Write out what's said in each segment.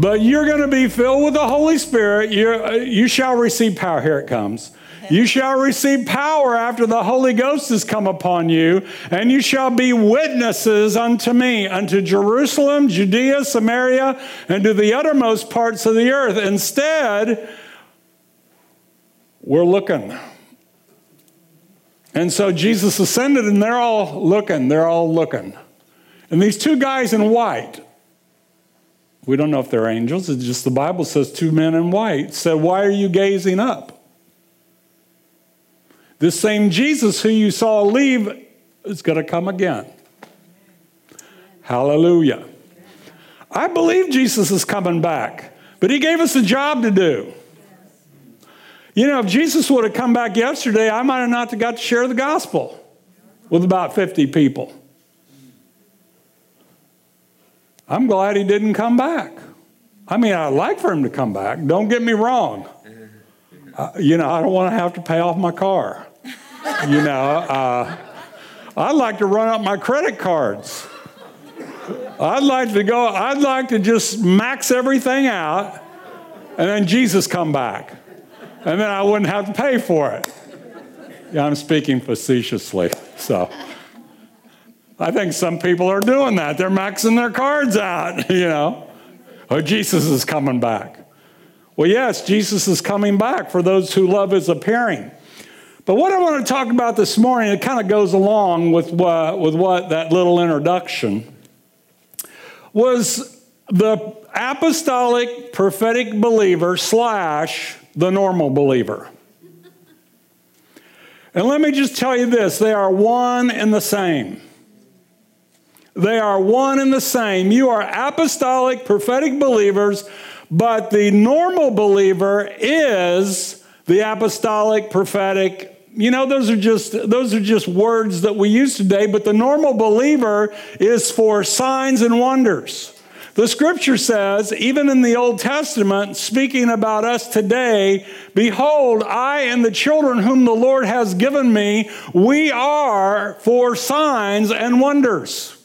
But you're going to be filled with the Holy Spirit. you uh, you shall receive power. Here it comes. You shall receive power after the Holy Ghost has come upon you, and you shall be witnesses unto me, unto Jerusalem, Judea, Samaria, and to the uttermost parts of the earth. Instead, we're looking. And so Jesus ascended, and they're all looking. They're all looking. And these two guys in white, we don't know if they're angels. It's just the Bible says two men in white said, Why are you gazing up? This same Jesus who you saw leave is going to come again. Hallelujah. I believe Jesus is coming back, but he gave us a job to do. You know, if Jesus would have come back yesterday, I might have not got to share the gospel with about 50 people. I'm glad he didn't come back. I mean, I'd like for him to come back. Don't get me wrong. Uh, you know, I don't want to have to pay off my car. You know, uh, I'd like to run up my credit cards. I'd like to go, I'd like to just max everything out and then Jesus come back. And then I wouldn't have to pay for it. Yeah, I'm speaking facetiously. So I think some people are doing that. They're maxing their cards out, you know. Oh, Jesus is coming back. Well, yes, Jesus is coming back for those who love his appearing. But what I want to talk about this morning, it kind of goes along with what, with what that little introduction was the apostolic prophetic believer slash the normal believer. And let me just tell you this they are one and the same. They are one and the same. You are apostolic prophetic believers, but the normal believer is the apostolic prophetic you know those are just those are just words that we use today but the normal believer is for signs and wonders the scripture says even in the old testament speaking about us today behold i and the children whom the lord has given me we are for signs and wonders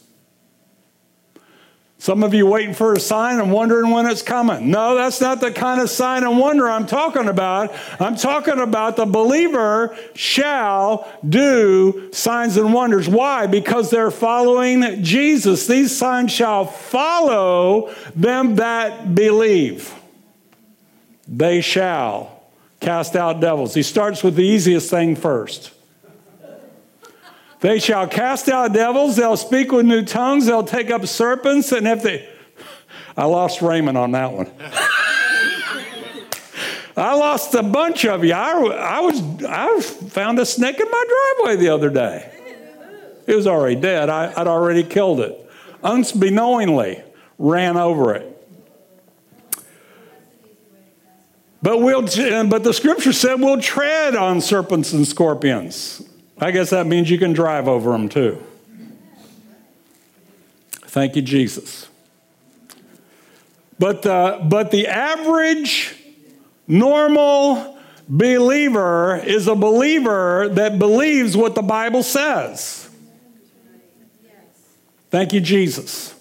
some of you waiting for a sign and wondering when it's coming. No, that's not the kind of sign and wonder I'm talking about. I'm talking about the believer shall do signs and wonders. Why? Because they're following Jesus. These signs shall follow them that believe. They shall cast out devils. He starts with the easiest thing first. They shall cast out devils, they'll speak with new tongues, they'll take up serpents, and if they. I lost Raymond on that one. I lost a bunch of you. I, I, was, I found a snake in my driveway the other day. It was already dead. I, would already killed it. Unbeknowingly, ran over it. But, we'll, but the scripture said we'll tread on serpents and scorpions. I guess that means you can drive over them too. Thank you, Jesus. But the, but the average normal believer is a believer that believes what the Bible says. Thank you, Jesus.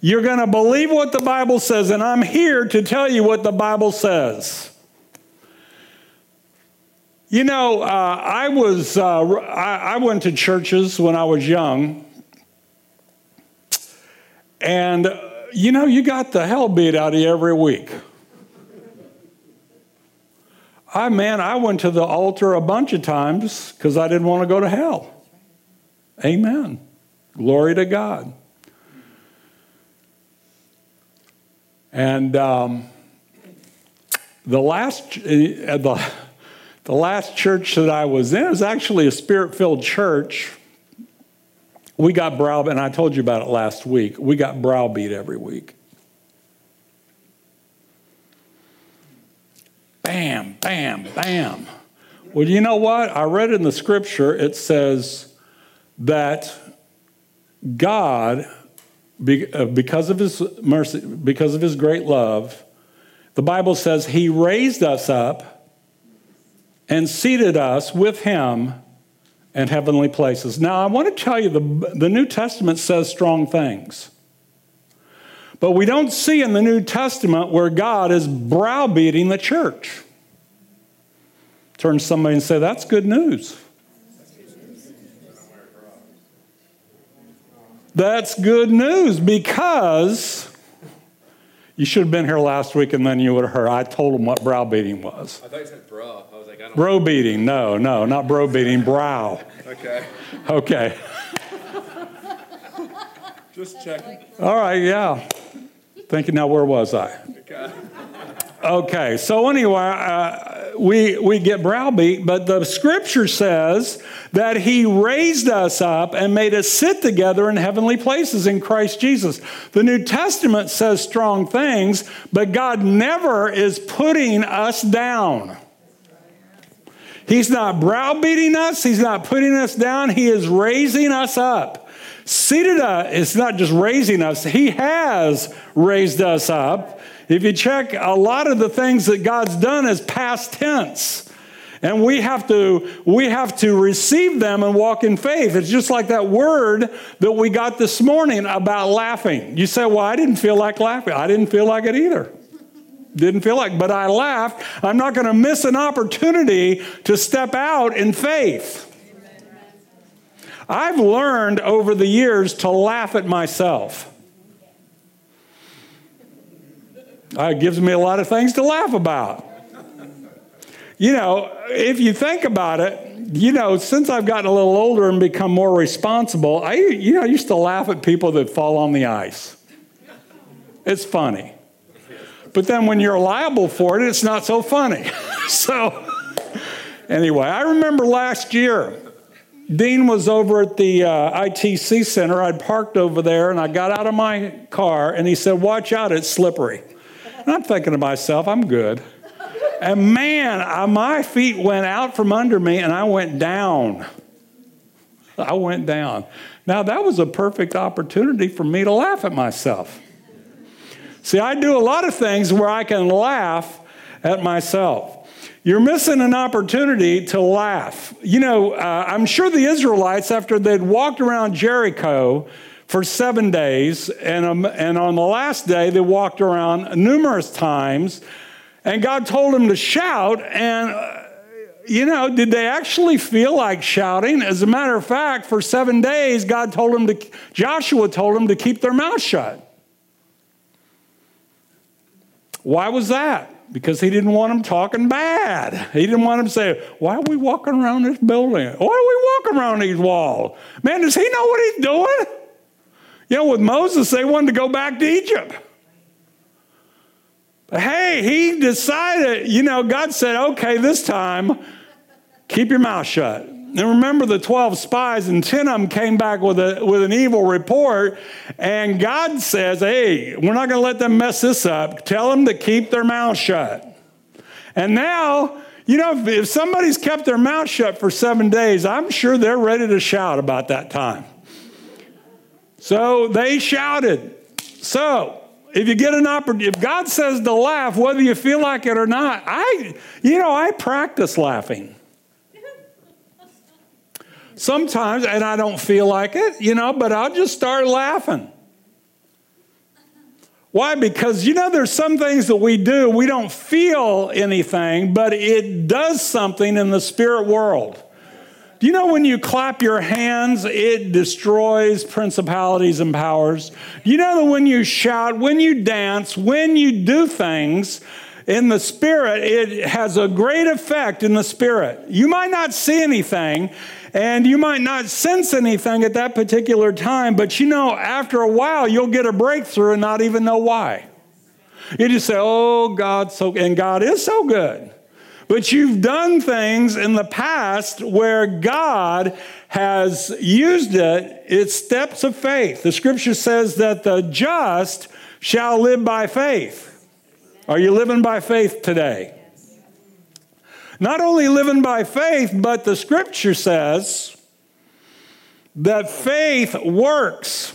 You're going to believe what the Bible says, and I'm here to tell you what the Bible says. You know, uh, I was uh, I, I went to churches when I was young, and uh, you know, you got the hell beat out of you every week. I man, I went to the altar a bunch of times because I didn't want to go to hell. Amen. Glory to God. And um, the last, uh, the the last church that I was in was actually a spirit filled church. We got browbeat, and I told you about it last week. We got browbeat every week. Bam, bam, bam. Well, you know what? I read in the scripture, it says that God, uh, because of his mercy, because of his great love, the Bible says he raised us up and seated us with him in heavenly places. Now, I want to tell you the, the New Testament says strong things. But we don't see in the New Testament where God is browbeating the church. Turn to somebody and say, That's good news. That's good news because you should have been here last week and then you would have heard. I told them what browbeating was. I thought you said bra. I was like, I don't Bro beating. No, no, not bro beating, brow. Okay. Okay. Just checking. All right, yeah. Thinking now, where was I? Okay. Okay, so anyway, uh, we, we get browbeat, but the scripture says that he raised us up and made us sit together in heavenly places in Christ Jesus. The New Testament says strong things, but God never is putting us down. He's not browbeating us, He's not putting us down, He is raising us up. Seated us, it's not just raising us, He has raised us up. If you check a lot of the things that God's done is past tense. And we have to we have to receive them and walk in faith. It's just like that word that we got this morning about laughing. You say, "Well, I didn't feel like laughing." I didn't feel like it either. Didn't feel like, but I laughed. I'm not going to miss an opportunity to step out in faith. I've learned over the years to laugh at myself. Uh, it gives me a lot of things to laugh about. You know, if you think about it, you know, since I've gotten a little older and become more responsible, I, you know, I used to laugh at people that fall on the ice. It's funny. But then when you're liable for it, it's not so funny. so, anyway, I remember last year, Dean was over at the uh, ITC center. I'd parked over there and I got out of my car and he said, Watch out, it's slippery. And I'm thinking to myself, I'm good. And man, I, my feet went out from under me and I went down. I went down. Now, that was a perfect opportunity for me to laugh at myself. See, I do a lot of things where I can laugh at myself. You're missing an opportunity to laugh. You know, uh, I'm sure the Israelites, after they'd walked around Jericho, for seven days, and, um, and on the last day, they walked around numerous times, and God told them to shout, and uh, you know, did they actually feel like shouting? As a matter of fact, for seven days, God told them to, Joshua told them to keep their mouth shut. Why was that? Because he didn't want them talking bad. He didn't want them to say, Why are we walking around this building? Why are we walking around these walls? Man, does he know what he's doing? You know, with Moses, they wanted to go back to Egypt. But hey, he decided, you know, God said, okay, this time, keep your mouth shut. And remember the 12 spies, and 10 of them came back with, a, with an evil report. And God says, hey, we're not going to let them mess this up. Tell them to keep their mouth shut. And now, you know, if, if somebody's kept their mouth shut for seven days, I'm sure they're ready to shout about that time. So they shouted. So if you get an opportunity, if God says to laugh, whether you feel like it or not, I, you know, I practice laughing. Sometimes, and I don't feel like it, you know, but I'll just start laughing. Why? Because, you know, there's some things that we do, we don't feel anything, but it does something in the spirit world. Do you know when you clap your hands, it destroys principalities and powers? Do you know that when you shout, when you dance, when you do things in the spirit, it has a great effect in the spirit? You might not see anything and you might not sense anything at that particular time, but you know, after a while, you'll get a breakthrough and not even know why. You just say, Oh, God, so, and God is so good. But you've done things in the past where God has used it. It's steps of faith. The scripture says that the just shall live by faith. Are you living by faith today? Not only living by faith, but the scripture says that faith works.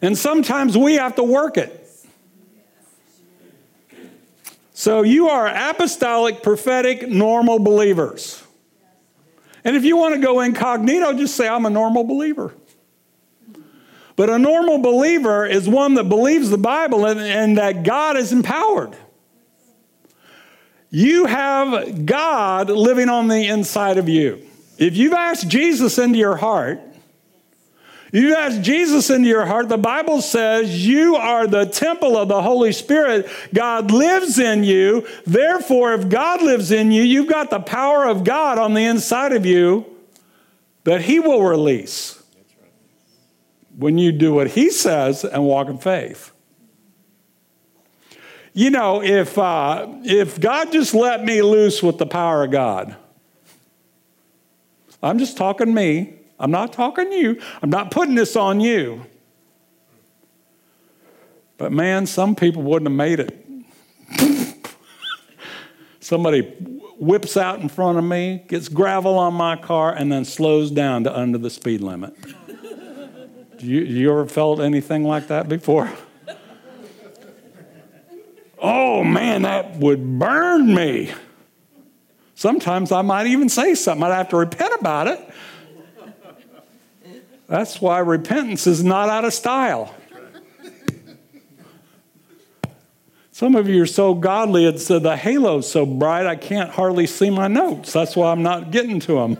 And sometimes we have to work it. So you are apostolic, prophetic, normal believers. And if you want to go incognito, just say, I'm a normal believer. But a normal believer is one that believes the Bible and, and that God is empowered. You have God living on the inside of you. If you've asked Jesus into your heart, you ask Jesus into your heart, the Bible says you are the temple of the Holy Spirit. God lives in you. Therefore, if God lives in you, you've got the power of God on the inside of you that He will release when you do what He says and walk in faith. You know, if, uh, if God just let me loose with the power of God, I'm just talking me. I'm not talking you. I'm not putting this on you. But man, some people wouldn't have made it. Somebody whips out in front of me, gets gravel on my car, and then slows down to under the speed limit. You, you ever felt anything like that before? oh man, that would burn me. Sometimes I might even say something. I'd have to repent about it. That's why repentance is not out of style. Some of you are so godly, it's uh, the halo's so bright I can't hardly see my notes. That's why I'm not getting to them.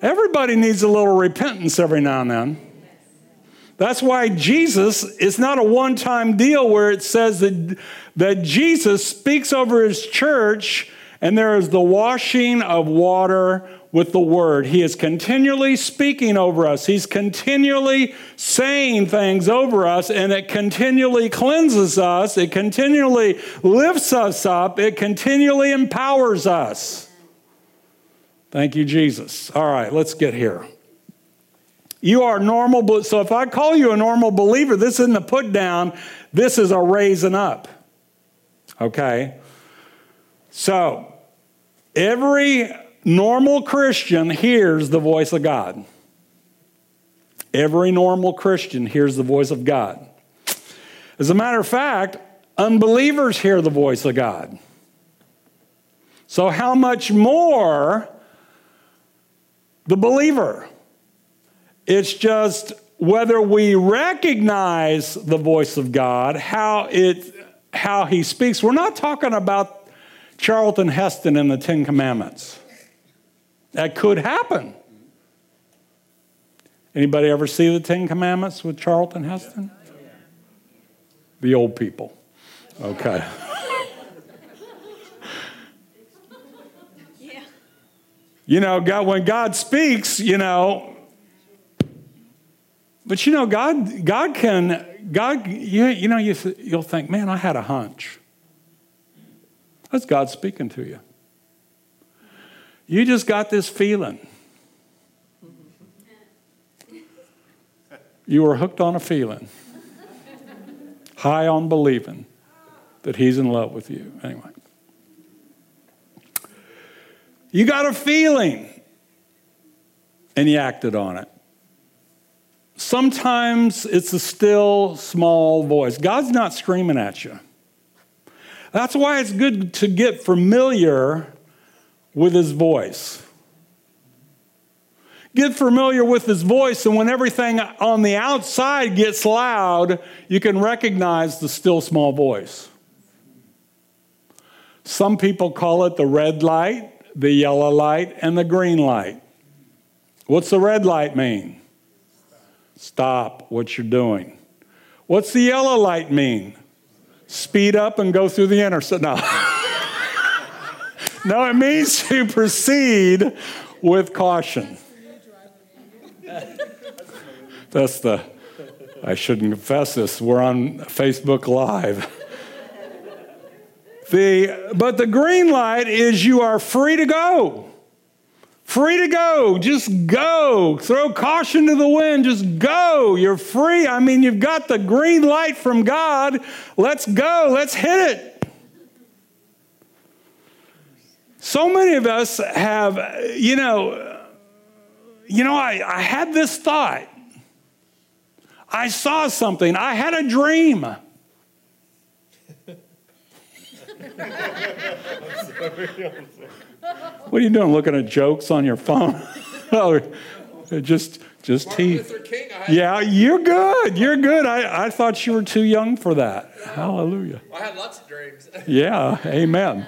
Everybody needs a little repentance every now and then. That's why Jesus, it's not a one time deal where it says that, that Jesus speaks over his church and there is the washing of water with the word. He is continually speaking over us, he's continually saying things over us, and it continually cleanses us, it continually lifts us up, it continually empowers us. Thank you, Jesus. All right, let's get here. You are normal. But so if I call you a normal believer, this isn't a put down, this is a raising up. Okay? So every normal Christian hears the voice of God. Every normal Christian hears the voice of God. As a matter of fact, unbelievers hear the voice of God. So, how much more the believer? It's just whether we recognize the voice of God, how it how he speaks. We're not talking about Charlton Heston and the Ten Commandments. That could happen. Anybody ever see the Ten Commandments with Charlton Heston? The old people. Okay. You know, God, when God speaks, you know, but you know, God, God can, God, you, you know, you, you'll think, man, I had a hunch. That's God speaking to you. You just got this feeling. You were hooked on a feeling, high on believing that He's in love with you. Anyway, you got a feeling and you acted on it. Sometimes it's a still small voice. God's not screaming at you. That's why it's good to get familiar with his voice. Get familiar with his voice, and when everything on the outside gets loud, you can recognize the still small voice. Some people call it the red light, the yellow light, and the green light. What's the red light mean? Stop what you're doing. What's the yellow light mean? Speed up and go through the intersection. No. no, it means to proceed with caution. That's the, I shouldn't confess this. We're on Facebook Live. The, but the green light is you are free to go. Free to go. Just go. Throw caution to the wind. Just go. You're free. I mean, you've got the green light from God. Let's go. Let's hit it. So many of us have, you know, you know, I, I had this thought. I saw something. I had a dream. What are you doing? Looking at jokes on your phone? just just Martin he. Luther King. Yeah, you're good. You're good. I, I thought you were too young for that. Hallelujah. I had lots of dreams. Yeah, amen.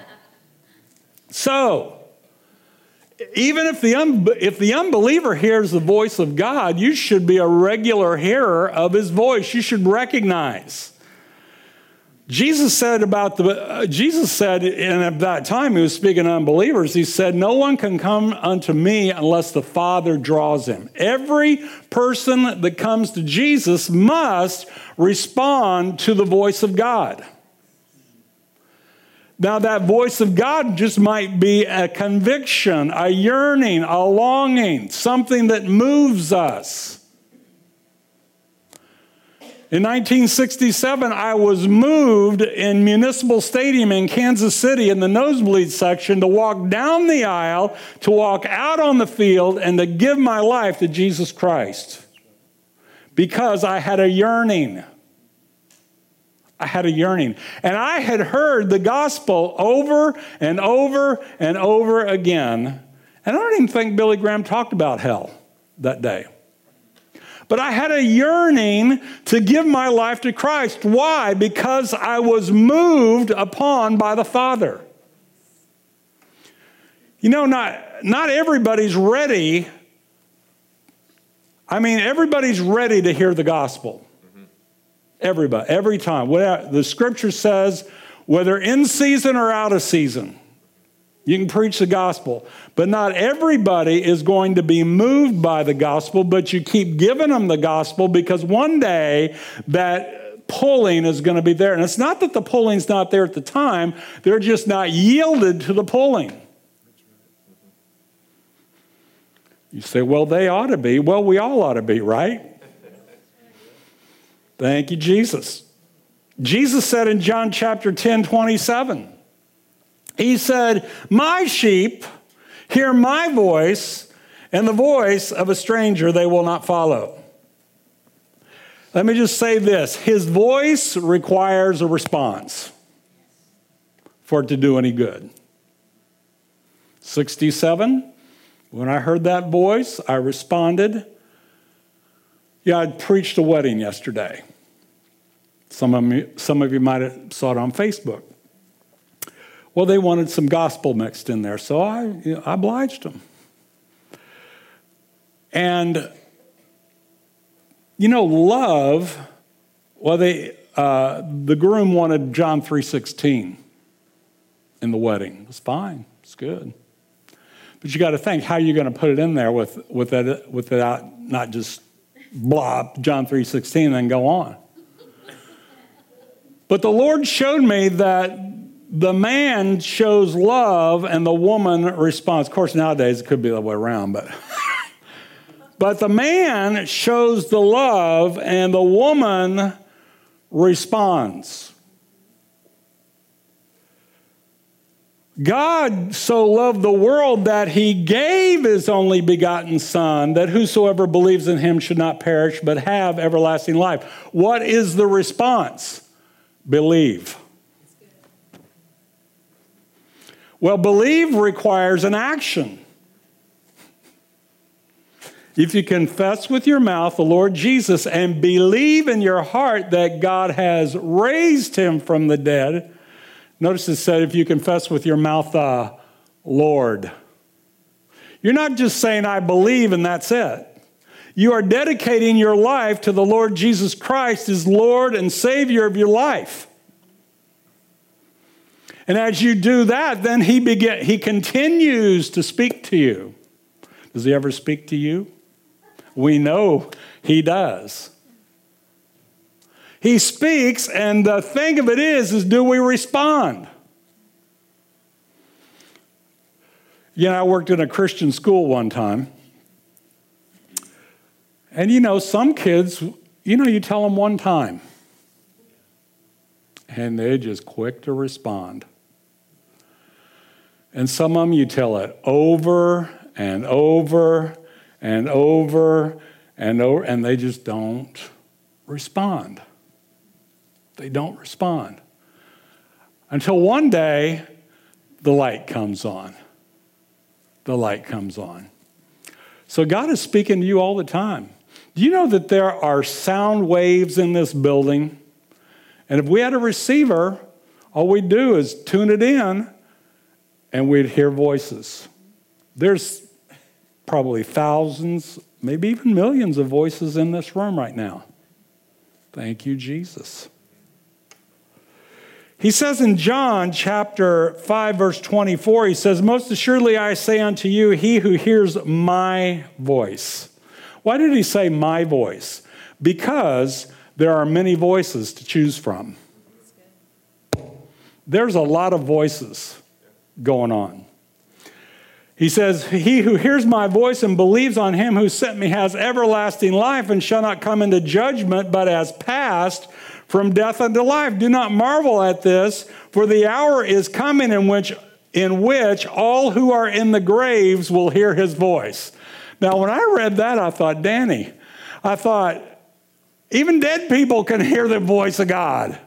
So, even if the, un- if the unbeliever hears the voice of God, you should be a regular hearer of his voice. You should recognize. Jesus said about the, uh, Jesus said, and at that time he was speaking to unbelievers, he said, No one can come unto me unless the Father draws him. Every person that comes to Jesus must respond to the voice of God. Now, that voice of God just might be a conviction, a yearning, a longing, something that moves us. In 1967, I was moved in Municipal Stadium in Kansas City in the nosebleed section to walk down the aisle, to walk out on the field, and to give my life to Jesus Christ because I had a yearning. I had a yearning. And I had heard the gospel over and over and over again. And I don't even think Billy Graham talked about hell that day. But I had a yearning to give my life to Christ. Why? Because I was moved upon by the Father. You know, not, not everybody's ready. I mean, everybody's ready to hear the gospel. Everybody, every time. Whatever, the scripture says, whether in season or out of season, you can preach the gospel. But not everybody is going to be moved by the gospel, but you keep giving them the gospel because one day that pulling is going to be there. And it's not that the pulling's not there at the time, they're just not yielded to the pulling. You say, well, they ought to be. Well, we all ought to be, right? Thank you, Jesus. Jesus said in John chapter 10, 27, He said, My sheep hear my voice, and the voice of a stranger they will not follow. Let me just say this His voice requires a response for it to do any good. 67, when I heard that voice, I responded. Yeah, I preached a wedding yesterday. Some of, you, some of you might have saw it on Facebook. Well, they wanted some gospel mixed in there, so I, you know, I obliged them. And, you know, love, well, they, uh, the groom wanted John 3.16 in the wedding. It's fine. It's good. But you got to think how you're going to put it in there with, with, that, with that, not just blah, John 3.16, and then go on. But the Lord showed me that the man shows love and the woman responds. Of course, nowadays it could be the other way around, but. but the man shows the love and the woman responds. God so loved the world that he gave his only begotten Son, that whosoever believes in him should not perish, but have everlasting life. What is the response? Believe. Well, believe requires an action. If you confess with your mouth the Lord Jesus and believe in your heart that God has raised him from the dead, Notice it said, if you confess with your mouth, uh, Lord. You're not just saying, I believe, and that's it. You are dedicating your life to the Lord Jesus Christ as Lord and Savior of your life. And as you do that, then he, begin, he continues to speak to you. Does he ever speak to you? We know he does. He speaks, and the thing of it is, is do we respond? You know, I worked in a Christian school one time. And you know, some kids, you know, you tell them one time, and they're just quick to respond. And some of them you tell it over and over and over and over, and they just don't respond. They don't respond. Until one day, the light comes on. The light comes on. So God is speaking to you all the time. Do you know that there are sound waves in this building? And if we had a receiver, all we'd do is tune it in and we'd hear voices. There's probably thousands, maybe even millions of voices in this room right now. Thank you, Jesus. He says in John chapter 5, verse 24, he says, Most assuredly I say unto you, he who hears my voice. Why did he say my voice? Because there are many voices to choose from. There's a lot of voices going on. He says, He who hears my voice and believes on him who sent me has everlasting life and shall not come into judgment, but has passed from death unto life. Do not marvel at this, for the hour is coming in which, in which all who are in the graves will hear his voice. Now, when I read that, I thought, Danny, I thought, even dead people can hear the voice of God.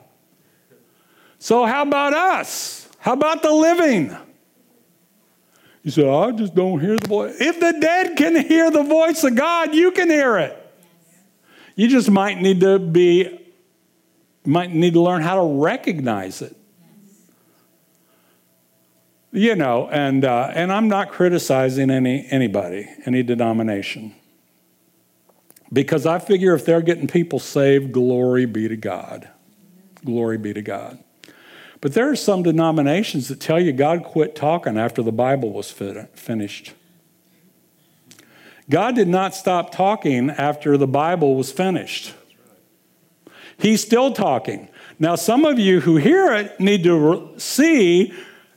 So, how about us? How about the living? You say, I just don't hear the voice. If the dead can hear the voice of God, you can hear it. You just might need to be might need to learn how to recognize it. You know, and, uh, and I'm not criticizing any, anybody, any denomination. Because I figure if they're getting people saved, glory be to God. Glory be to God. But there are some denominations that tell you God quit talking after the Bible was finished. God did not stop talking after the Bible was finished. He's still talking. Now, some of you who hear it need to see,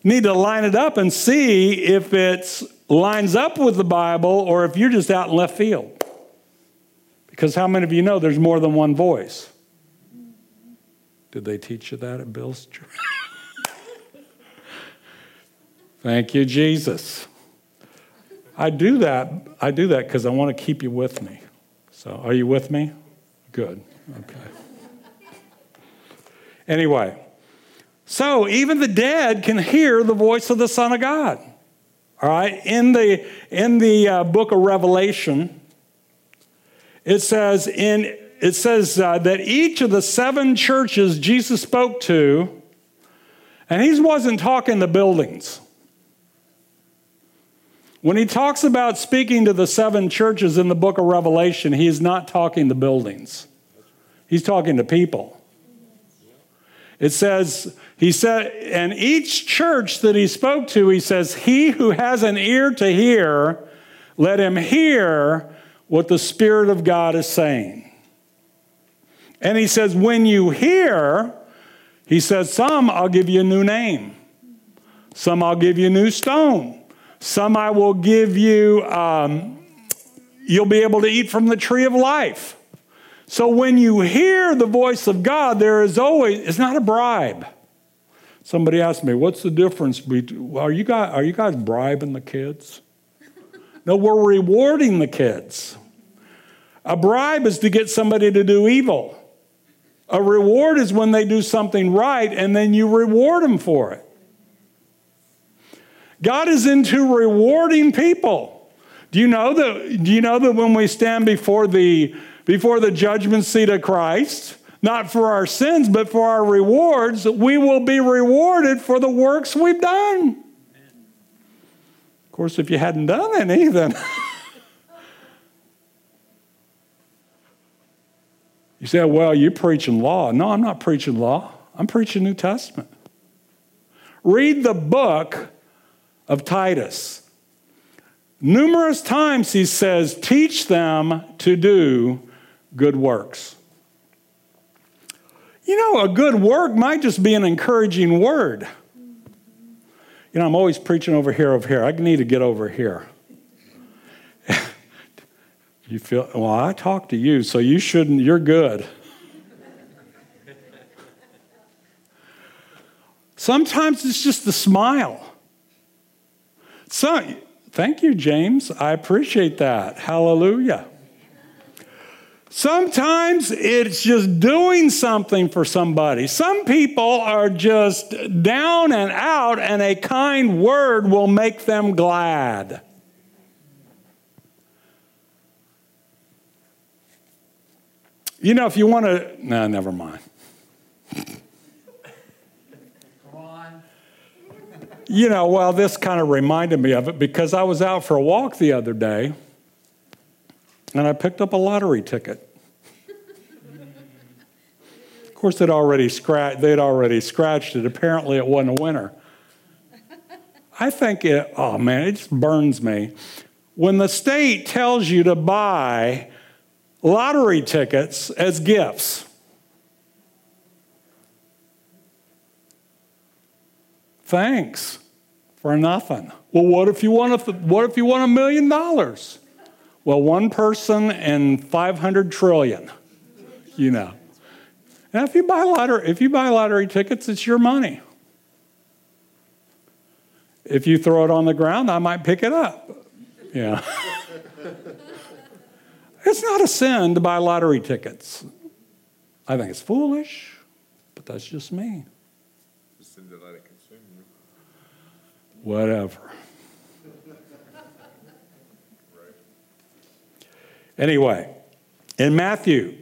need to line it up and see if it lines up with the Bible or if you're just out in left field. Because how many of you know there's more than one voice? Did they teach you that at Bill's church? Thank you, Jesus. I do that. I do that because I want to keep you with me. So, are you with me? Good. Okay. Anyway, so even the dead can hear the voice of the Son of God. All right, in the in the uh, book of Revelation, it says in it says uh, that each of the seven churches Jesus spoke to, and he wasn't talking the buildings. When he talks about speaking to the seven churches in the book of Revelation, he is not talking the buildings. He's talking to people. It says, he said, and each church that he spoke to, he says, He who has an ear to hear, let him hear what the Spirit of God is saying. And he says, When you hear, he says, Some I'll give you a new name, some I'll give you a new stone, some I will give you, um, you'll be able to eat from the tree of life. So when you hear the voice of God, there is always, it's not a bribe. Somebody asked me, what's the difference between, are you guys, are you guys bribing the kids? No, we're rewarding the kids. A bribe is to get somebody to do evil. A reward is when they do something right and then you reward them for it. God is into rewarding people. Do you know that, do you know that when we stand before the before the judgment seat of Christ, not for our sins, but for our rewards, we will be rewarded for the works we've done. Of course, if you hadn't done any, then. you say, well, you're preaching law. No, I'm not preaching law, I'm preaching New Testament. Read the book of Titus. Numerous times he says, teach them to do good works. You know, a good work might just be an encouraging word. You know, I'm always preaching over here, over here. I need to get over here. you feel, well, I talk to you, so you shouldn't, you're good. Sometimes it's just the smile. So, thank you, James. I appreciate that. Hallelujah. Sometimes it's just doing something for somebody. Some people are just down and out, and a kind word will make them glad. You know, if you want to, no, never mind. you know, well, this kind of reminded me of it because I was out for a walk the other day and I picked up a lottery ticket. of course, they'd already, scratched, they'd already scratched it. Apparently, it wasn't a winner. I think it, oh man, it just burns me. When the state tells you to buy lottery tickets as gifts, thanks for nothing. Well, what if you want a, what if you want a million dollars? Well, one person and 500 trillion, you know. And if you buy lottery, if you buy lottery tickets, it's your money. If you throw it on the ground, I might pick it up. Yeah. it's not a sin to buy lottery tickets. I think it's foolish, but that's just me. Whatever. Anyway, in Matthew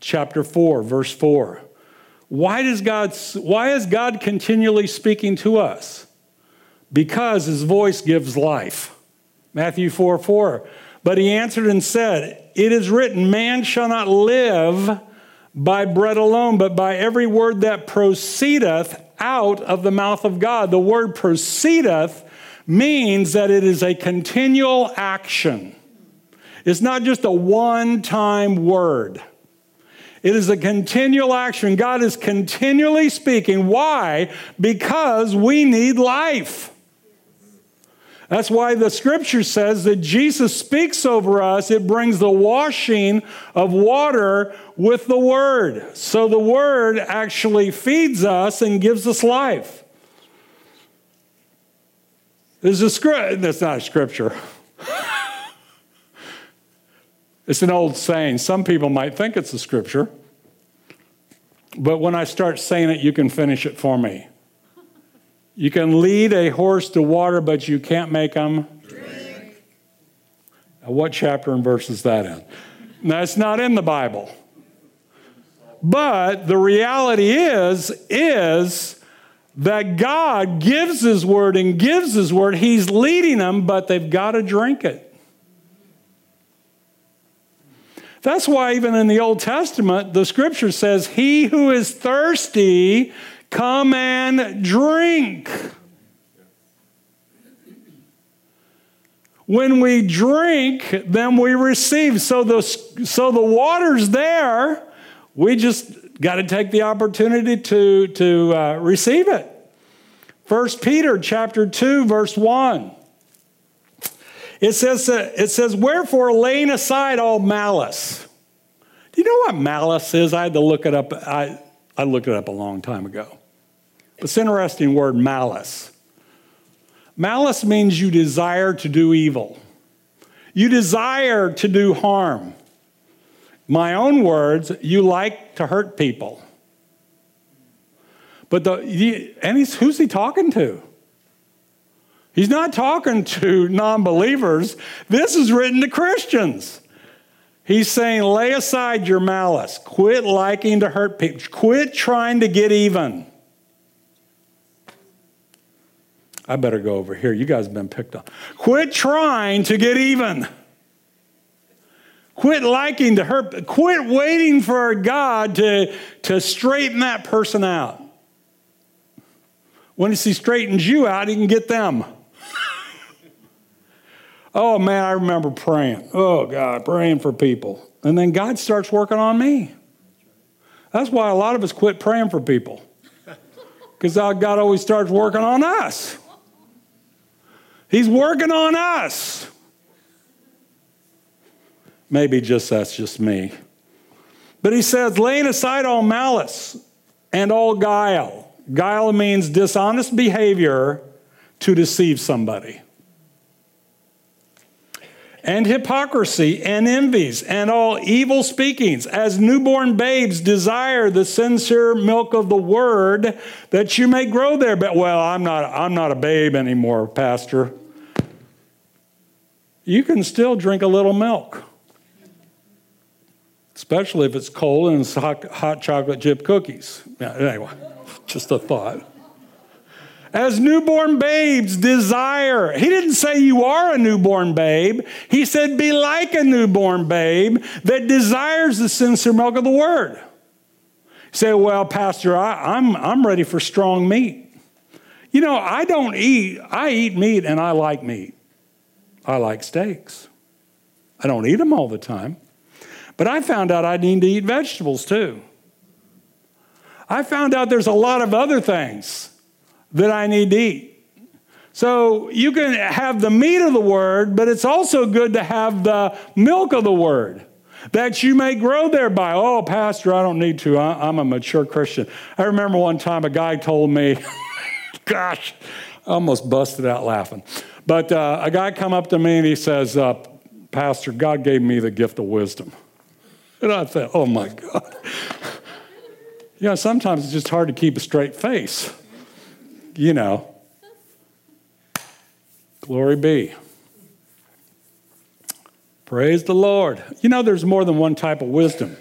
chapter 4, verse 4, why, does God, why is God continually speaking to us? Because his voice gives life. Matthew 4 4. But he answered and said, It is written, Man shall not live by bread alone, but by every word that proceedeth out of the mouth of God. The word proceedeth means that it is a continual action. It's not just a one time word. It is a continual action. God is continually speaking. Why? Because we need life. That's why the scripture says that Jesus speaks over us. It brings the washing of water with the word. So the word actually feeds us and gives us life. There's a script, that's not a scripture. It's an old saying. Some people might think it's a scripture, but when I start saying it, you can finish it for me. You can lead a horse to water, but you can't make them drink. What chapter and verse is that in? That's not in the Bible. But the reality is, is that God gives His word and gives His word. He's leading them, but they've got to drink it. That's why, even in the Old Testament, the scripture says, He who is thirsty, come and drink. When we drink, then we receive. So the, so the water's there. We just got to take the opportunity to, to uh, receive it. 1 Peter chapter 2, verse 1. It says, uh, it says, Wherefore, laying aside all malice. Do you know what malice is? I had to look it up. I, I looked it up a long time ago. It's an interesting word, malice. Malice means you desire to do evil, you desire to do harm. My own words, you like to hurt people. But the, and who's he talking to? He's not talking to non believers. This is written to Christians. He's saying, lay aside your malice. Quit liking to hurt people. Quit trying to get even. I better go over here. You guys have been picked on. Quit trying to get even. Quit liking to hurt. Quit waiting for God to, to straighten that person out. Once he straightens you out, he can get them. Oh man, I remember praying. Oh God, praying for people. And then God starts working on me. That's why a lot of us quit praying for people. Because God always starts working on us. He's working on us. Maybe just that's just me. But he says, laying aside all malice and all guile. Guile means dishonest behavior to deceive somebody and hypocrisy and envies and all evil speakings, as newborn babes desire the sincere milk of the word that you may grow there. But well, I'm not I'm not a babe anymore, pastor. You can still drink a little milk. Especially if it's cold and it's hot, hot chocolate chip cookies. Yeah, anyway, just a thought. As newborn babes desire. He didn't say you are a newborn babe. He said be like a newborn babe that desires the sincere milk of the word. Say, well, Pastor, I, I'm, I'm ready for strong meat. You know, I don't eat, I eat meat and I like meat. I like steaks. I don't eat them all the time. But I found out I need to eat vegetables too. I found out there's a lot of other things that I need to eat. So you can have the meat of the word, but it's also good to have the milk of the word that you may grow thereby. Oh, Pastor, I don't need to. I'm a mature Christian. I remember one time a guy told me, gosh, I almost busted out laughing. But uh, a guy come up to me and he says, uh, Pastor, God gave me the gift of wisdom. And I thought, oh my God. you know, sometimes it's just hard to keep a straight face. You know. Glory be. Praise the Lord. You know, there's more than one type of wisdom.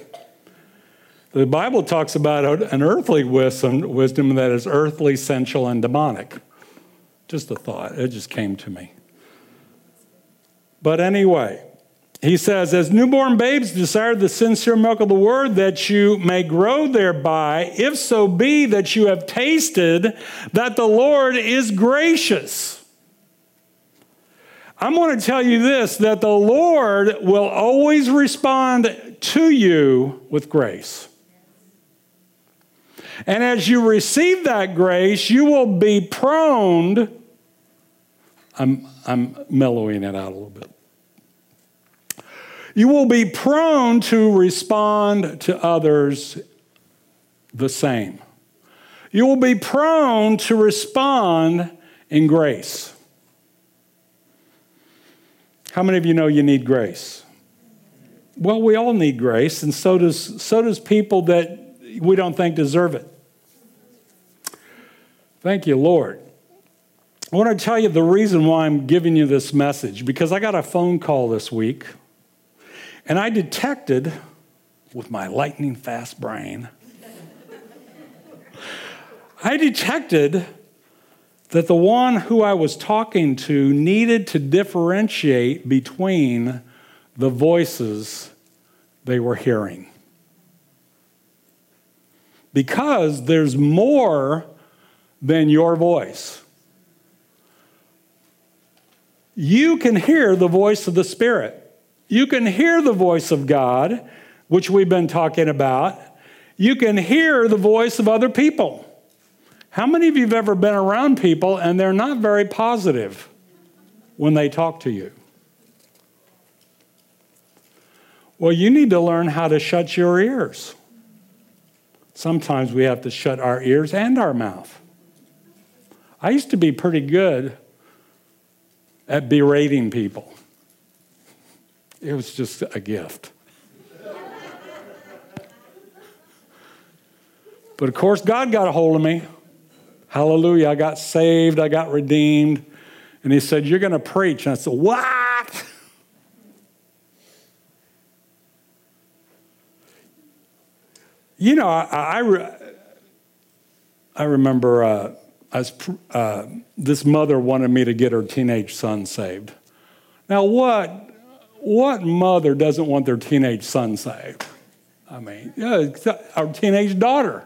The Bible talks about an earthly wisdom, wisdom that is earthly, sensual, and demonic. Just a thought. It just came to me. But anyway, he says, As newborn babes desire the sincere milk of the word, that you may grow thereby, if so be that you have tasted that the Lord is gracious. I'm going to tell you this that the Lord will always respond to you with grace. And as you receive that grace, you will be prone. I'm, I'm mellowing it out a little bit. You will be prone to respond to others the same. You will be prone to respond in grace. How many of you know you need grace? Well, we all need grace, and so does, so does people that we don't think deserve it. Thank you, Lord. I want to tell you the reason why I'm giving you this message because I got a phone call this week and I detected with my lightning fast brain, I detected that the one who I was talking to needed to differentiate between the voices they were hearing. Because there's more than your voice. You can hear the voice of the Spirit. You can hear the voice of God, which we've been talking about. You can hear the voice of other people. How many of you have ever been around people and they're not very positive when they talk to you? Well, you need to learn how to shut your ears. Sometimes we have to shut our ears and our mouth. I used to be pretty good at berating people, it was just a gift. but of course, God got a hold of me. Hallelujah. I got saved, I got redeemed. And He said, You're going to preach. And I said, What? You know, I, I, I remember uh, as uh, this mother wanted me to get her teenage son saved. Now, what, what mother doesn't want their teenage son saved? I mean, yeah, our teenage daughter.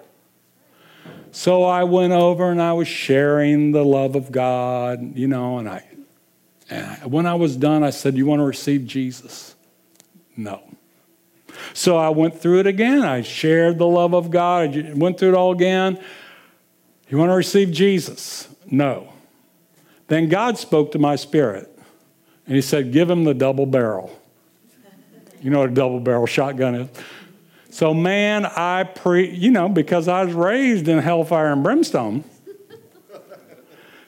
So I went over and I was sharing the love of God, you know, and I, and when I was done, I said, You want to receive Jesus? No. So I went through it again. I shared the love of God. I went through it all again. You want to receive Jesus? No. Then God spoke to my spirit and he said, Give him the double barrel. You know what a double barrel shotgun is? So, man, I pre, you know, because I was raised in hellfire and brimstone.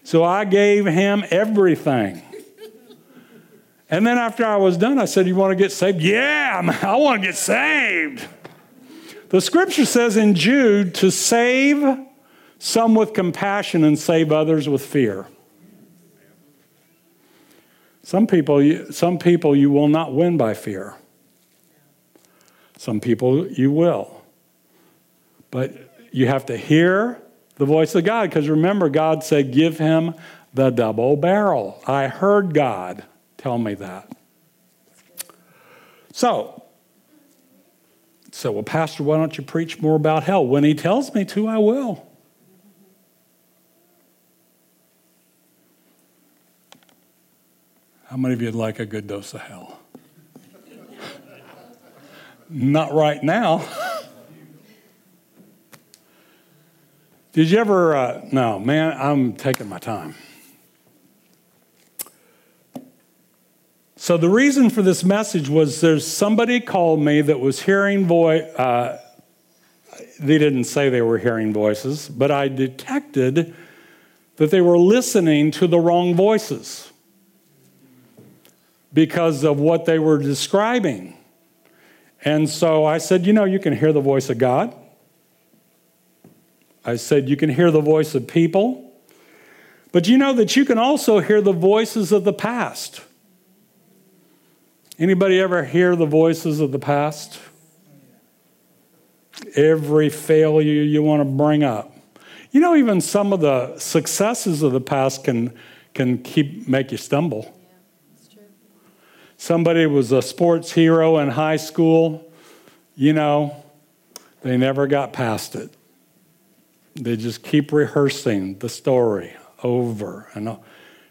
So I gave him everything. And then after I was done, I said, You want to get saved? Yeah, I want to get saved. The scripture says in Jude to save some with compassion and save others with fear. Some people, some people you will not win by fear. Some people you will. But you have to hear the voice of God because remember, God said, Give him the double barrel. I heard God tell me that. So, so, well, Pastor, why don't you preach more about hell? When he tells me to, I will. How many of you would like a good dose of hell? Not right now. Did you ever? Uh, no, man, I'm taking my time. So the reason for this message was there's somebody called me that was hearing voice. Uh, they didn't say they were hearing voices, but I detected that they were listening to the wrong voices because of what they were describing. And so I said, you know, you can hear the voice of God. I said, you can hear the voice of people. But you know that you can also hear the voices of the past. Anybody ever hear the voices of the past? Every failure you want to bring up. You know, even some of the successes of the past can, can keep make you stumble. Somebody was a sports hero in high school, you know, they never got past it. They just keep rehearsing the story over and over.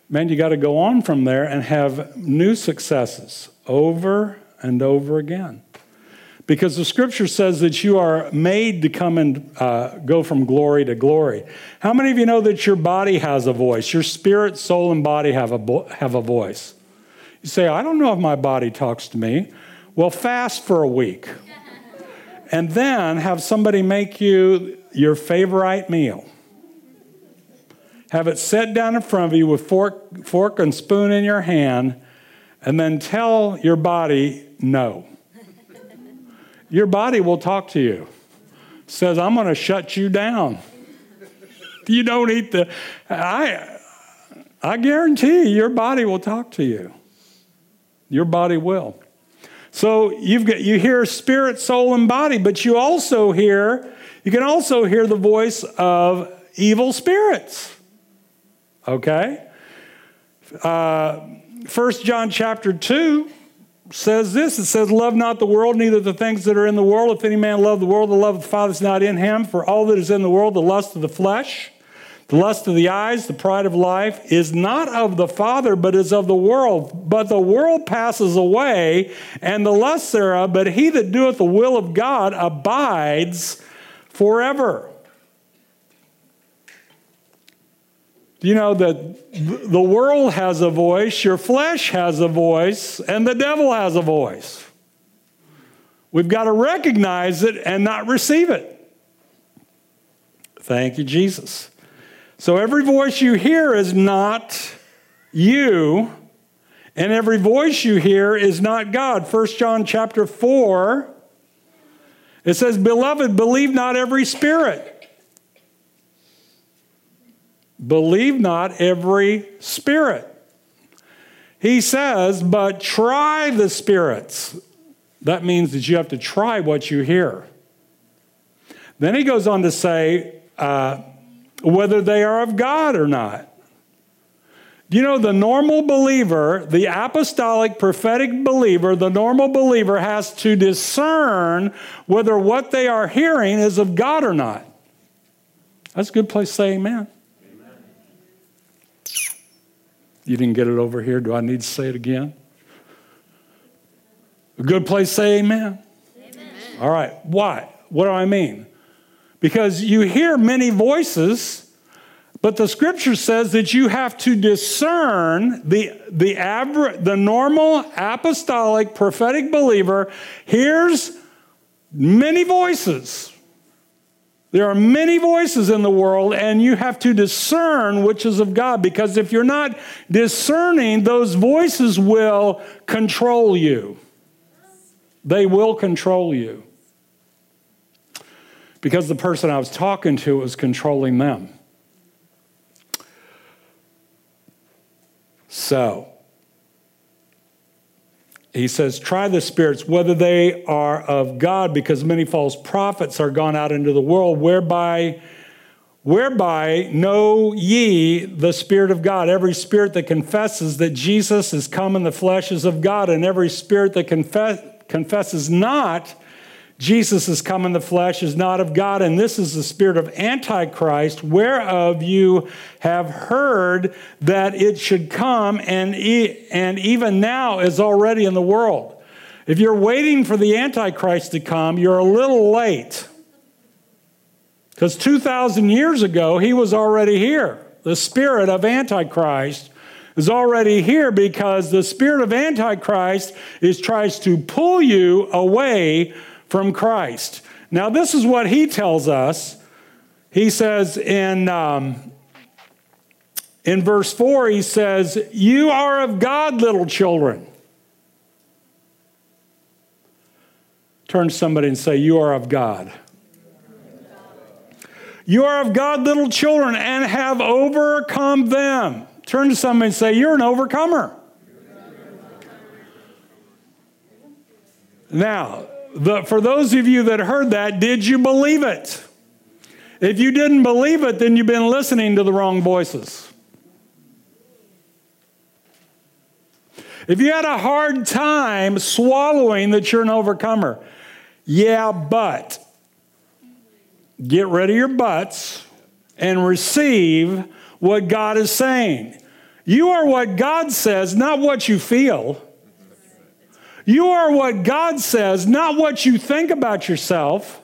Man, you got to go on from there and have new successes over and over again. Because the scripture says that you are made to come and uh, go from glory to glory. How many of you know that your body has a voice? Your spirit, soul, and body have a, bo- have a voice. You say, I don't know if my body talks to me. Well, fast for a week. And then have somebody make you your favorite meal. Have it set down in front of you with fork, fork and spoon in your hand and then tell your body no. your body will talk to you. Says, I'm going to shut you down. You don't eat the. I, I guarantee your body will talk to you. Your body will. So you've got you hear spirit, soul, and body, but you also hear you can also hear the voice of evil spirits. Okay. Uh, John chapter 2 says this it says, Love not the world, neither the things that are in the world. If any man love the world, the love of the Father is not in him. For all that is in the world, the lust of the flesh, the lust of the eyes, the pride of life, is not of the Father, but is of the world. But the world passes away, and the lust thereof, but he that doeth the will of God abides forever. you know that the world has a voice, your flesh has a voice, and the devil has a voice. We've got to recognize it and not receive it. Thank you, Jesus. So every voice you hear is not you, and every voice you hear is not God. 1 John chapter 4, it says, Beloved, believe not every spirit Believe not every spirit. He says, but try the spirits. That means that you have to try what you hear. Then he goes on to say uh, whether they are of God or not. You know, the normal believer, the apostolic prophetic believer, the normal believer has to discern whether what they are hearing is of God or not. That's a good place to say amen. You didn't get it over here. Do I need to say it again? A good place to say amen? amen. All right. Why? What do I mean? Because you hear many voices, but the scripture says that you have to discern the, the, the normal apostolic prophetic believer hears many voices. There are many voices in the world, and you have to discern which is of God because if you're not discerning, those voices will control you. They will control you. Because the person I was talking to was controlling them. So, he says, try the spirits, whether they are of God, because many false prophets are gone out into the world, whereby whereby know ye the Spirit of God. Every spirit that confesses that Jesus is come in the flesh is of God, and every spirit that confess, confesses not Jesus is come in the flesh is not of God, and this is the spirit of Antichrist, whereof you have heard that it should come, and, e- and even now is already in the world. If you're waiting for the Antichrist to come, you're a little late. Because 2,000 years ago, he was already here. The spirit of Antichrist is already here because the spirit of Antichrist is tries to pull you away from Christ. Now, this is what he tells us. He says in, um, in verse 4, he says, You are of God, little children. Turn to somebody and say, You are of God. You are of God, little children, and have overcome them. Turn to somebody and say, You're an overcomer. Now, the, for those of you that heard that, did you believe it? If you didn't believe it, then you've been listening to the wrong voices. If you had a hard time swallowing that you're an overcomer, yeah, but get rid of your buts and receive what God is saying. You are what God says, not what you feel. You are what God says, not what you think about yourself.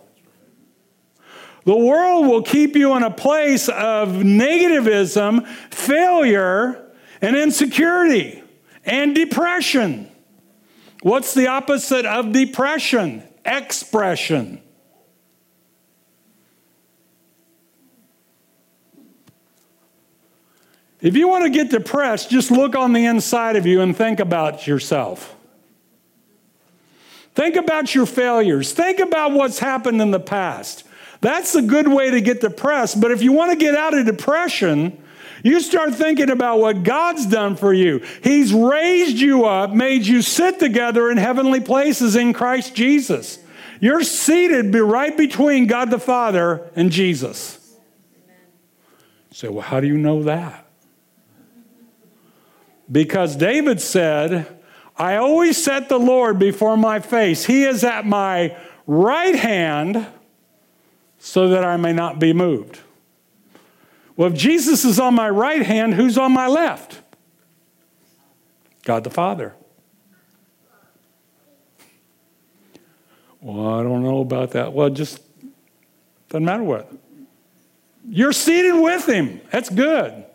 The world will keep you in a place of negativism, failure, and insecurity and depression. What's the opposite of depression? Expression. If you want to get depressed, just look on the inside of you and think about yourself. Think about your failures. Think about what's happened in the past. That's a good way to get depressed. But if you want to get out of depression, you start thinking about what God's done for you. He's raised you up, made you sit together in heavenly places in Christ Jesus. You're seated right between God the Father and Jesus. Say, well, how do you know that? Because David said, I always set the Lord before my face. He is at my right hand so that I may not be moved. Well, if Jesus is on my right hand, who's on my left? God the Father. Well, I don't know about that. Well, just doesn't matter what. You're seated with him. That's good.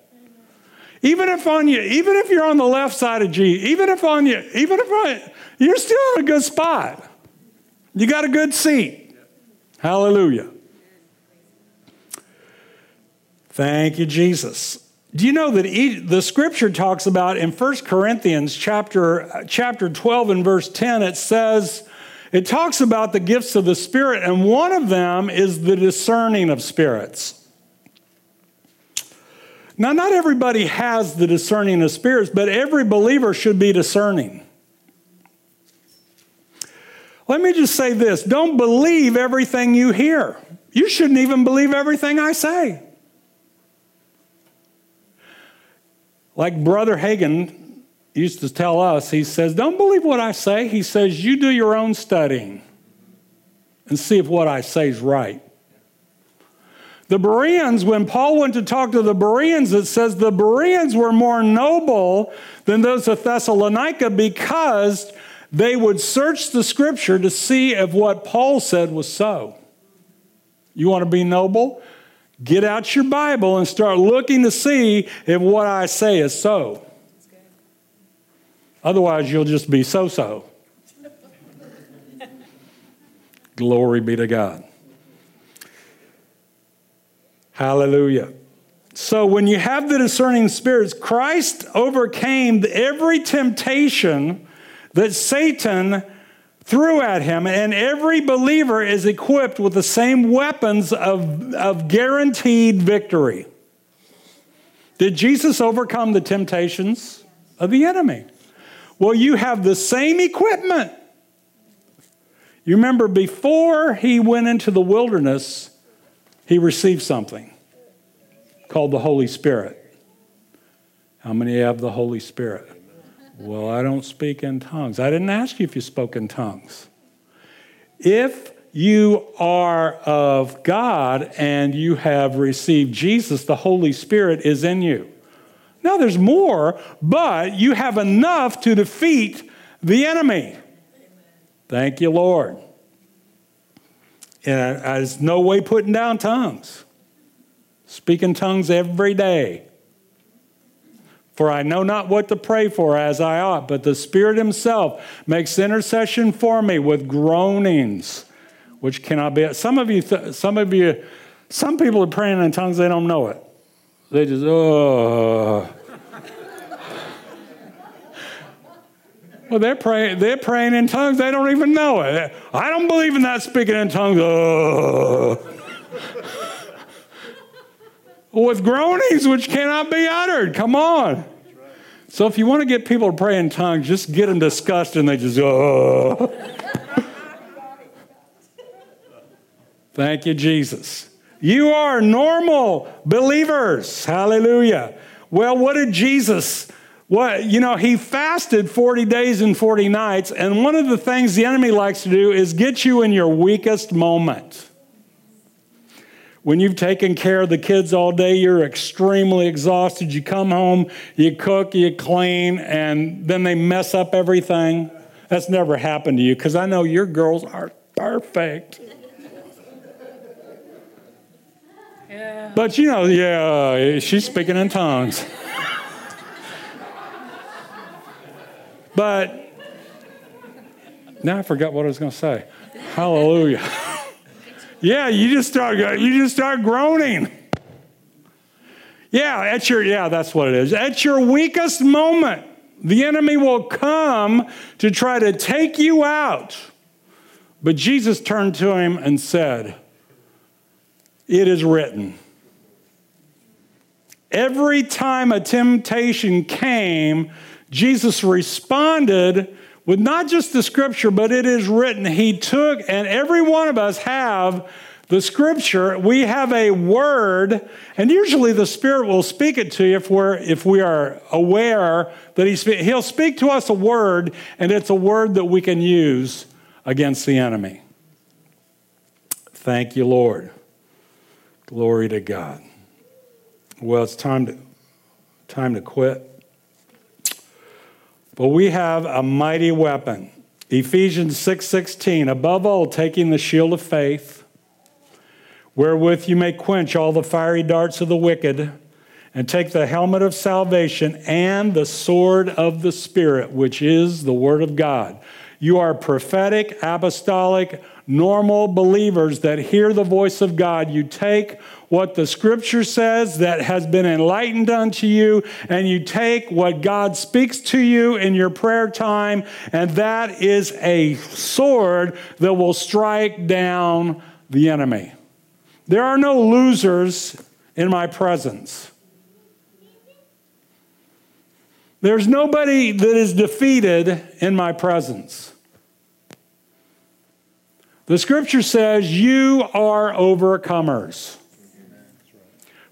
Even if on you, even if you're on the left side of G, even if on you, even if on, you're still in a good spot. You got a good seat. Hallelujah. Thank you, Jesus. Do you know that the scripture talks about in 1 Corinthians chapter, chapter 12 and verse 10, it says, it talks about the gifts of the Spirit, and one of them is the discerning of spirits. Now, not everybody has the discerning of spirits, but every believer should be discerning. Let me just say this don't believe everything you hear. You shouldn't even believe everything I say. Like Brother Hagin used to tell us, he says, Don't believe what I say. He says, You do your own studying and see if what I say is right. The Bereans, when Paul went to talk to the Bereans, it says the Bereans were more noble than those of Thessalonica because they would search the scripture to see if what Paul said was so. You want to be noble? Get out your Bible and start looking to see if what I say is so. Otherwise, you'll just be so so. Glory be to God. Hallelujah. So when you have the discerning spirits, Christ overcame every temptation that Satan threw at him, and every believer is equipped with the same weapons of, of guaranteed victory. Did Jesus overcome the temptations of the enemy? Well, you have the same equipment. You remember before he went into the wilderness, he received something called the Holy Spirit. How many have the Holy Spirit? Well, I don't speak in tongues. I didn't ask you if you spoke in tongues. If you are of God and you have received Jesus, the Holy Spirit is in you. Now, there's more, but you have enough to defeat the enemy. Thank you, Lord. And there's no way putting down tongues. Speaking tongues every day. For I know not what to pray for as I ought, but the Spirit Himself makes intercession for me with groanings, which cannot be. Some of you, some of you, some people are praying in tongues, they don't know it. They just, oh. Well, they're praying, they're praying in tongues, they don't even know it. I don't believe in that speaking in tongues. With groanings which cannot be uttered. Come on. So if you want to get people to pray in tongues, just get them disgusted and they just go. Thank you, Jesus. You are normal believers. Hallelujah. Well, what did Jesus? What, you know, he fasted 40 days and 40 nights, and one of the things the enemy likes to do is get you in your weakest moment. When you've taken care of the kids all day, you're extremely exhausted. You come home, you cook, you clean, and then they mess up everything. That's never happened to you because I know your girls are perfect. Yeah. But you know, yeah, she's speaking in tongues. But now I forgot what I was going to say. Hallelujah. Yeah, you just start you just start groaning. Yeah, at your yeah, that's what it is. At your weakest moment, the enemy will come to try to take you out. But Jesus turned to him and said, It is written. Every time a temptation came, Jesus responded with not just the scripture, but it is written. He took, and every one of us have the scripture. We have a word, and usually the Spirit will speak it to you if we're if we are aware that He speak, He'll speak to us a word, and it's a word that we can use against the enemy. Thank you, Lord. Glory to God. Well, it's time to time to quit. But we have a mighty weapon. Ephesians 6:16, above all taking the shield of faith, wherewith you may quench all the fiery darts of the wicked, and take the helmet of salvation and the sword of the spirit, which is the word of God. You are prophetic, apostolic, normal believers that hear the voice of God. You take what the scripture says that has been enlightened unto you, and you take what God speaks to you in your prayer time, and that is a sword that will strike down the enemy. There are no losers in my presence. There's nobody that is defeated in my presence. The scripture says you are overcomers.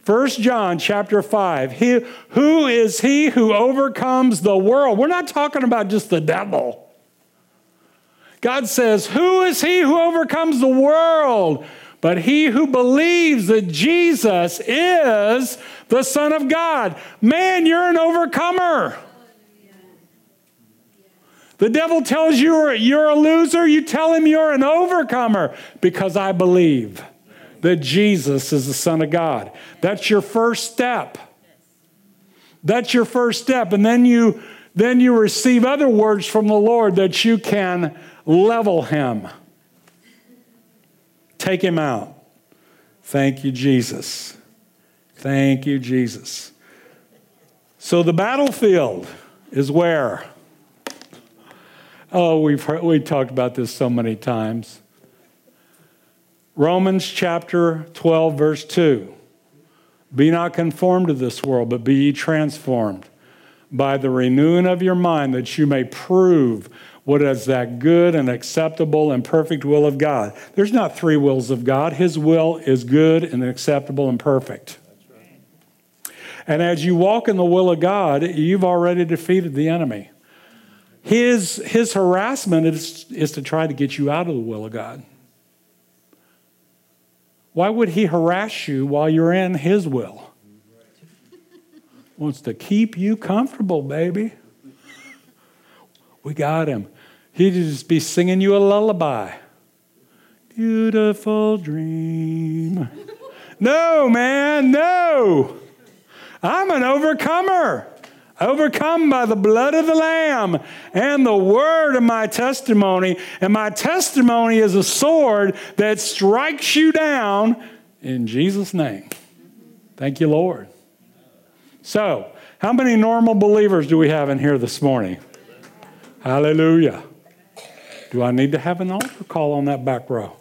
1 John chapter 5. He, who is he who overcomes the world? We're not talking about just the devil. God says, Who is he who overcomes the world? But he who believes that Jesus is the Son of God. Man, you're an overcomer. The devil tells you you're a loser, you tell him you're an overcomer because I believe that Jesus is the Son of God. That's your first step. That's your first step. And then you then you receive other words from the Lord that you can level him. Take him out. Thank you, Jesus. Thank you, Jesus. So the battlefield is where? Oh, we've heard, we talked about this so many times. Romans chapter 12, verse 2. Be not conformed to this world, but be ye transformed by the renewing of your mind, that you may prove what is that good and acceptable and perfect will of God. There's not three wills of God, His will is good and acceptable and perfect. Right. And as you walk in the will of God, you've already defeated the enemy. His, his harassment is, is to try to get you out of the will of God. Why would he harass you while you're in his will? Wants to keep you comfortable, baby. We got him. He'd just be singing you a lullaby. Beautiful dream. No, man, no. I'm an overcomer. Overcome by the blood of the Lamb and the word of my testimony. And my testimony is a sword that strikes you down in Jesus' name. Thank you, Lord. So, how many normal believers do we have in here this morning? Hallelujah. Do I need to have an altar call on that back row?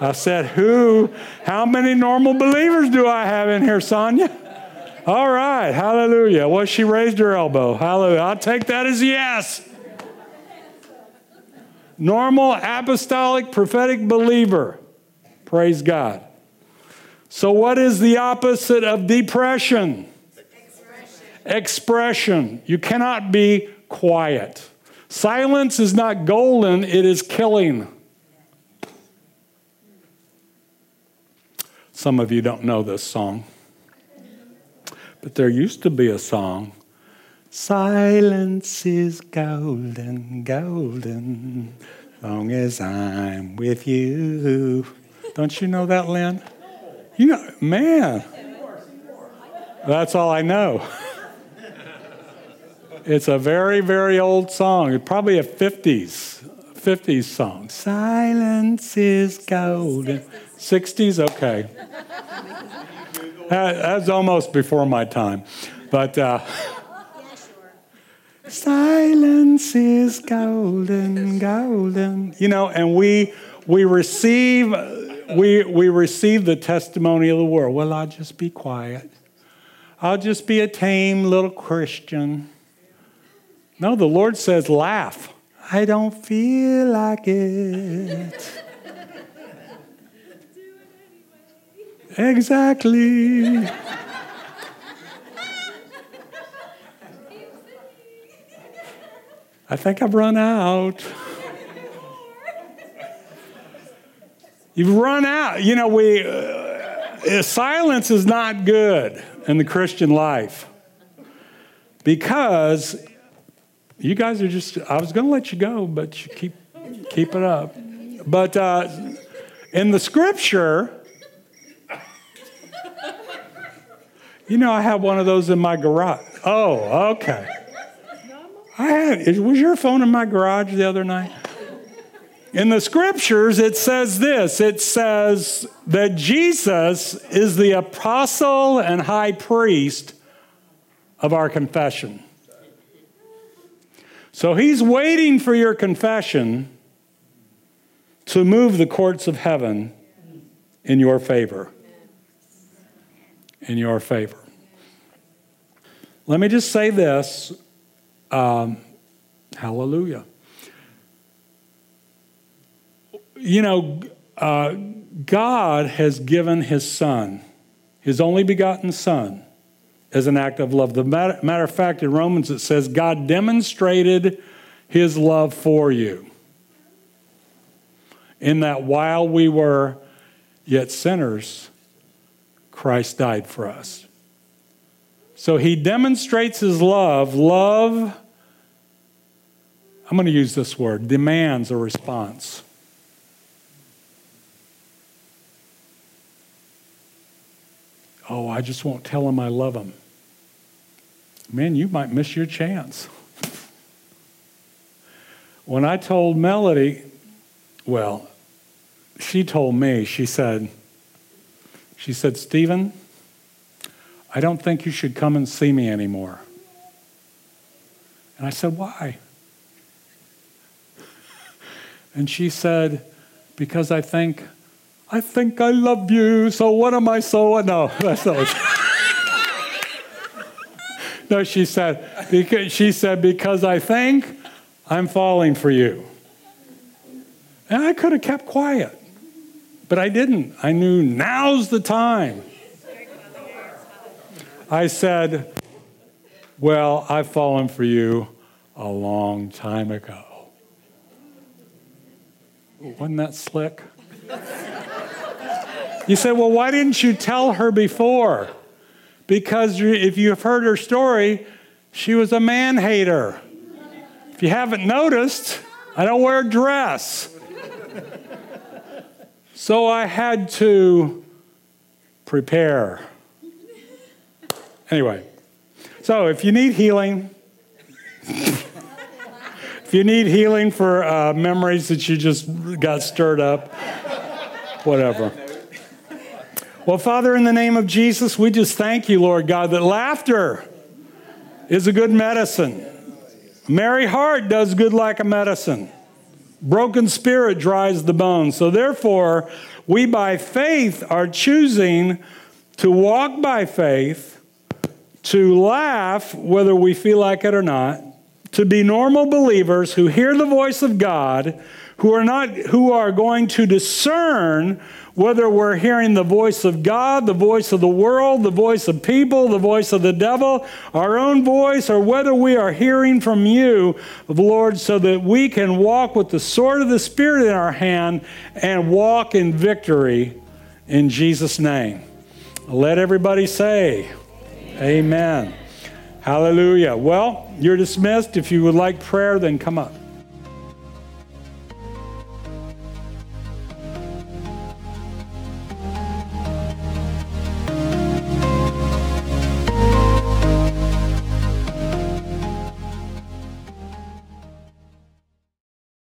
I said, Who? How many normal believers do I have in here, Sonia? All right, hallelujah. Well, she raised her elbow. Hallelujah. I'll take that as yes. Normal, apostolic, prophetic believer. Praise God. So, what is the opposite of depression? Expression. Expression. You cannot be quiet. Silence is not golden, it is killing. Some of you don't know this song. But there used to be a song Silence is golden, golden, long as I'm with you. Don't you know that, Lynn? You know, man. That's all I know. It's a very, very old song. It's probably a 50s, 50s song. Silence is golden. 60s? Okay. That's almost before my time. But uh, silence is golden, golden. You know, and we we receive we we receive the testimony of the world. Well, I'll just be quiet. I'll just be a tame little Christian. No, the Lord says, laugh. I don't feel like it. Exactly. I think I've run out. You've run out. You know, we uh, silence is not good in the Christian life because you guys are just. I was going to let you go, but you keep keep it up. But uh, in the Scripture, You know, I have one of those in my garage. Oh, okay. I had, was your phone in my garage the other night? In the scriptures, it says this it says that Jesus is the apostle and high priest of our confession. So he's waiting for your confession to move the courts of heaven in your favor. In your favor. Let me just say this um, hallelujah. You know, uh, God has given his son, his only begotten son, as an act of love. The matter, matter of fact, in Romans it says, God demonstrated his love for you. In that while we were yet sinners, Christ died for us. So he demonstrates his love. Love, I'm going to use this word, demands a response. Oh, I just won't tell him I love him. Man, you might miss your chance. When I told Melody, well, she told me, she said, she said, Stephen, I don't think you should come and see me anymore. And I said, Why? And she said, Because I think, I think I love you, so what am I so? No, that's not no, she said, because, she said, because I think I'm falling for you. And I could have kept quiet, but I didn't. I knew now's the time. I said, Well, I've fallen for you a long time ago. Wasn't that slick? You say, Well, why didn't you tell her before? Because if you've heard her story, she was a man hater. If you haven't noticed, I don't wear a dress. So I had to prepare. Anyway, so if you need healing, if you need healing for uh, memories that you just got stirred up, whatever. Well, Father, in the name of Jesus, we just thank you, Lord God, that laughter is a good medicine. A merry heart does good like a medicine. Broken spirit dries the bones. So, therefore, we by faith are choosing to walk by faith, to laugh whether we feel like it or not, to be normal believers who hear the voice of God, who are not who are going to discern whether we're hearing the voice of God, the voice of the world, the voice of people, the voice of the devil, our own voice, or whether we are hearing from you, Lord, so that we can walk with the sword of the Spirit in our hand and walk in victory in Jesus' name. Let everybody say, Amen. Hallelujah. Well, you're dismissed. If you would like prayer, then come up.